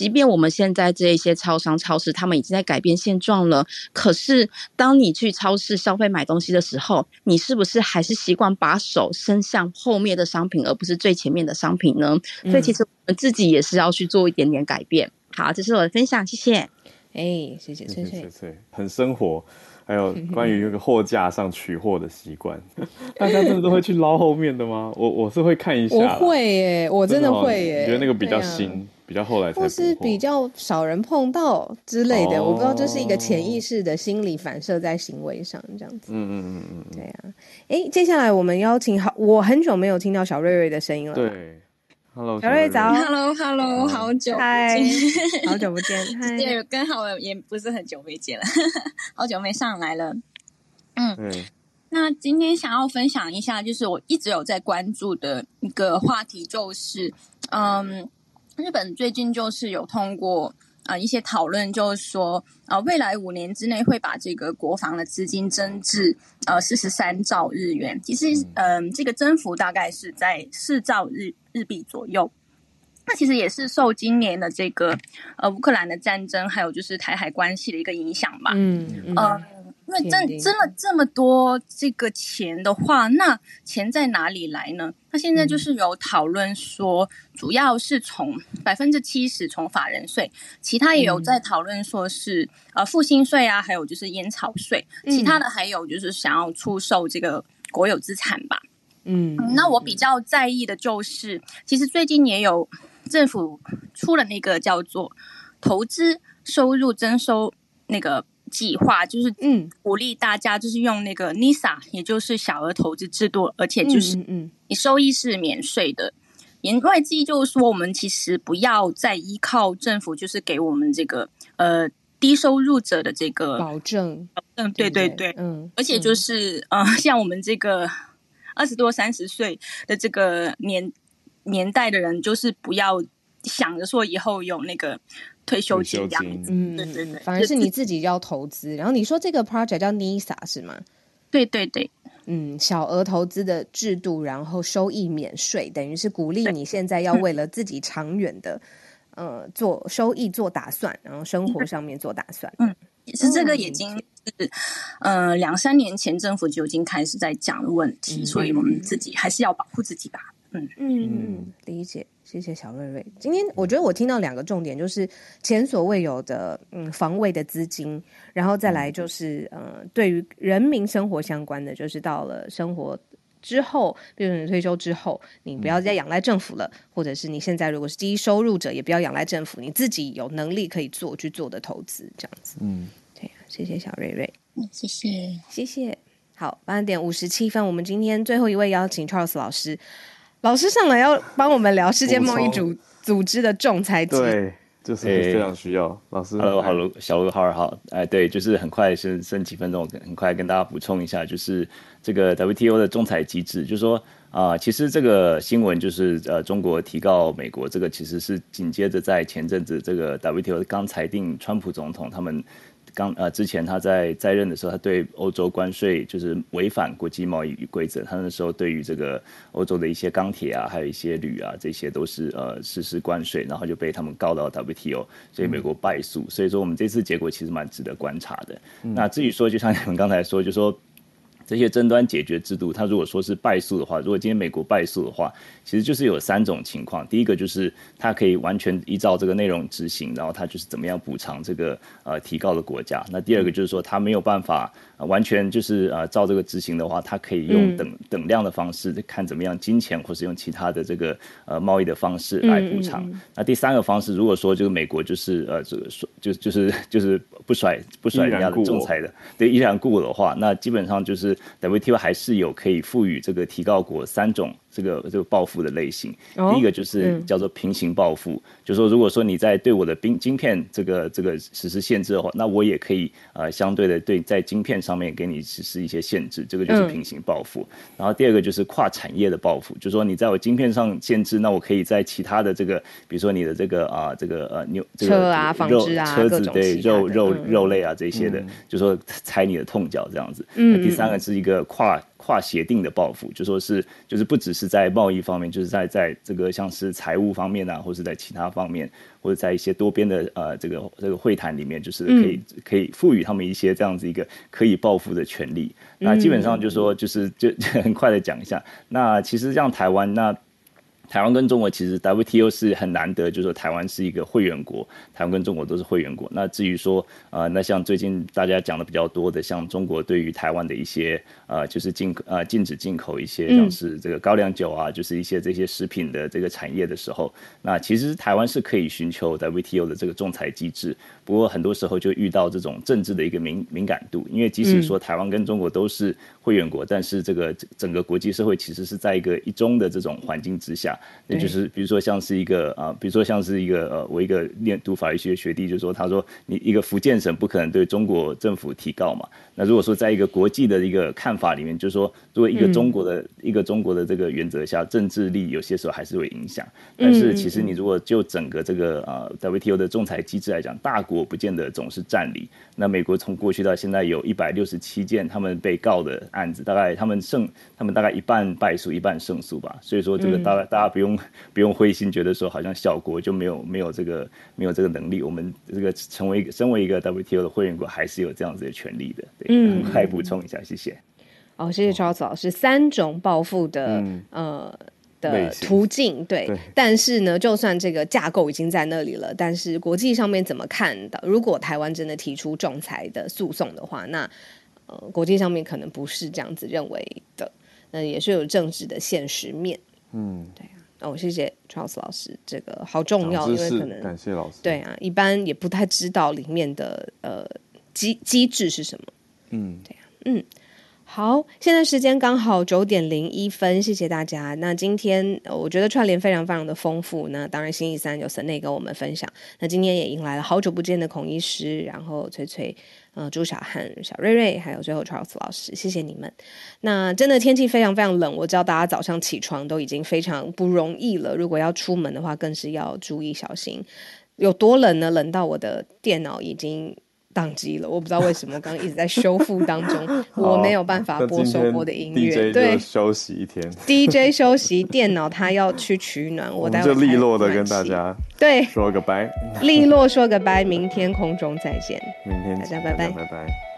即便我们现在这一些超商、超市，他们已经在改变现状了。可是，当你去超市消费买东西的时候，你是不是还是习惯把手伸向后面的商品，而不是最前面的商品呢？嗯、所以，其实我们自己也是要去做一点点改变。好，这是我的分享，谢谢。哎，谢谢翠翠，翠很生活。还有 关于那个货架上取货的习惯，大家真的都会去捞后面的吗？我我是会看一下，我会耶，我真的会耶。觉得那个比较新。比较后来才，或是比较少人碰到之类的，哦、我不知道这是一个潜意识的心理反射在行为上这样子。嗯嗯嗯嗯，对啊。哎，接下来我们邀请好，我很久没有听到小瑞瑞的声音了。对，Hello，小瑞早，Hello Hello，好久，嗨，好久不见，嗨，对，刚好也不是很久没见了，好久没上来了。嗯，对。那今天想要分享一下，就是我一直有在关注的一个话题，就是嗯。日本最近就是有通过啊、呃、一些讨论，就是说啊、呃、未来五年之内会把这个国防的资金增至呃四十三兆日元，其实嗯、呃、这个增幅大概是在四兆日日币左右。那其实也是受今年的这个呃乌克兰的战争，还有就是台海关系的一个影响吧。嗯嗯。呃因为真真的这么多这个钱的话，那钱在哪里来呢？那现在就是有讨论说，主要是从百分之七十从法人税，其他也有在讨论说是呃复兴税啊，还有就是烟草税，其他的还有就是想要出售这个国有资产吧。嗯，那我比较在意的就是，其实最近也有政府出了那个叫做投资收入征收那个。计划就是嗯，鼓励大家就是用那个 NISA，也就是小额投资制度，而且就是嗯，你收益是免税的。言外之意就是说，我们其实不要再依靠政府，就是给我们这个呃低收入者的这个保证。嗯，对对对，嗯，而且就是呃，像我们这个二十多三十岁的这个年年代的人，就是不要想着说以后有那个。退休金这样子，嗯，对对对，反而是你自己要投资。然后你说这个 project 叫 NISA 是吗？对对对，嗯，小额投资的制度，然后收益免税，等于是鼓励你现在要为了自己长远的呃做收益做打算，然后生活上面做打算。嗯，其实这个已经是呃两三年前政府就已经开始在讲的问题，嗯，所以我们自己还是要保护自己吧。嗯嗯，理解。谢谢小瑞瑞。今天我觉得我听到两个重点，就是前所未有的嗯防卫的资金，然后再来就是呃对于人民生活相关的，就是到了生活之后，比如你退休之后，你不要再仰赖政府了，或者是你现在如果是低收入者，也不要仰赖政府，你自己有能力可以做去做的投资，这样子。嗯，对啊，谢谢小瑞瑞。嗯，谢谢，谢谢。好，八点五十七分，我们今天最后一位邀请 Charles 老师。老师上来要帮我们聊世界贸易组组织的仲裁机，对，就是非常需要。欸、老师，Hello，Hello，小卢，好尔好，哎，对，就是很快剩剩几分钟，很快跟大家补充一下，就是这个 WTO 的仲裁机制，就是说啊、呃，其实这个新闻就是呃，中国提告美国，这个其实是紧接着在前阵子这个 WTO 刚裁定川普总统他们。刚呃，之前他在在任的时候，他对欧洲关税就是违反国际贸易规则。他那时候对于这个欧洲的一些钢铁啊，还有一些铝啊，这些都是呃实施关税，然后就被他们告到 WTO，所以美国败诉。所以说我们这次结果其实蛮值得观察的。嗯、那至于说，就像你们刚才说，就说。这些争端解决制度，它如果说是败诉的话，如果今天美国败诉的话，其实就是有三种情况。第一个就是它可以完全依照这个内容执行，然后它就是怎么样补偿这个呃提高的国家。那第二个就是说它没有办法、呃、完全就是呃照这个执行的话，它可以用等、嗯、等量的方式看怎么样金钱或是用其他的这个呃贸易的方式来补偿。嗯嗯、那第三个方式，如果说就是美国就是呃这个说就就是就是不甩不甩人家的仲裁的，对依然雇我的话，那基本上就是。WTO 还是有可以赋予这个提告国三种这个这个报复的类型。第一个就是叫做平行报复，就是说如果说你在对我的晶晶片这个这个实施限制的话，那我也可以呃相对的对在晶片上面给你实施一些限制，这个就是平行报复。然后第二个就是跨产业的报复，就是说你在我晶片上限制，那我可以在其他的这个，比如说你的这个啊这个呃牛这个车啊、纺织啊、车子对肉肉肉类啊这些的，就是说踩你的痛脚这样子。那第三个是一个。跨跨协定的报复，就说是就是不只是在贸易方面，就是在在这个像是财务方面啊，或是在其他方面，或者在一些多边的呃这个这个会谈里面，就是可以、嗯、可以赋予他们一些这样子一个可以报复的权利。那基本上就说就是就很快的讲一下，那其实像台湾那。台湾跟中国其实 WTO 是很难得，就是说台湾是一个会员国，台湾跟中国都是会员国。那至于说，呃，那像最近大家讲的比较多的，像中国对于台湾的一些，呃，就是进呃禁止进口一些像是这个高粱酒啊，就是一些这些食品的这个产业的时候，那其实台湾是可以寻求 WTO 的这个仲裁机制。不过很多时候就遇到这种政治的一个敏敏感度，因为即使说台湾跟中国都是会员国，嗯、但是这个整个国际社会其实是在一个一中的这种环境之下，那就是比如说像是一个啊，比如说像是一个呃，我一个念读法律学学弟就说，他说你一个福建省不可能对中国政府提告嘛，那如果说在一个国际的一个看法里面，就是说如果一个中国的、嗯、一个中国的这个原则下，政治力有些时候还是会影响，但是其实你如果就整个这个呃 WTO 的仲裁机制来讲，大国。不见得总是占理。那美国从过去到现在有一百六十七件他们被告的案子，大概他们胜，他们大概一半败诉，一半胜诉吧。所以说这个大概大家不用不用灰心，觉得说好像小国就没有没有这个没有这个能力。我们这个成为一个身为一个 WTO 的会员国，还是有这样子的权利的。对，嗯，还补充一下，谢谢。哦，谢谢 Charles 老师。三种报复的，嗯、呃。的途径对，对，但是呢，就算这个架构已经在那里了，但是国际上面怎么看的？如果台湾真的提出仲裁的诉讼的话，那呃，国际上面可能不是这样子认为的，那也是有政治的现实面。嗯，对啊。哦，谢谢 Charles 老师，这个好重要，因为可能感谢老师。对啊，一般也不太知道里面的呃机机制是什么。嗯，对啊，嗯。好，现在时间刚好九点零一分，谢谢大家。那今天我觉得串联非常非常的丰富。那当然，星期三有森内跟我们分享。那今天也迎来了好久不见的孔医师，然后崔崔，呃，朱小汉、小瑞瑞，还有最后 Charles 老师，谢谢你们。那真的天气非常非常冷，我知道大家早上起床都已经非常不容易了。如果要出门的话，更是要注意小心。有多冷呢？冷到我的电脑已经。宕机了，我不知道为什么，刚刚一直在修复当中，我没有办法播首播的音乐。对，休息一天。DJ 休息，电脑它要去取暖，我待会就利落的跟大家对说个拜，利落说个拜，明天空中再见，明天大家拜拜，拜拜。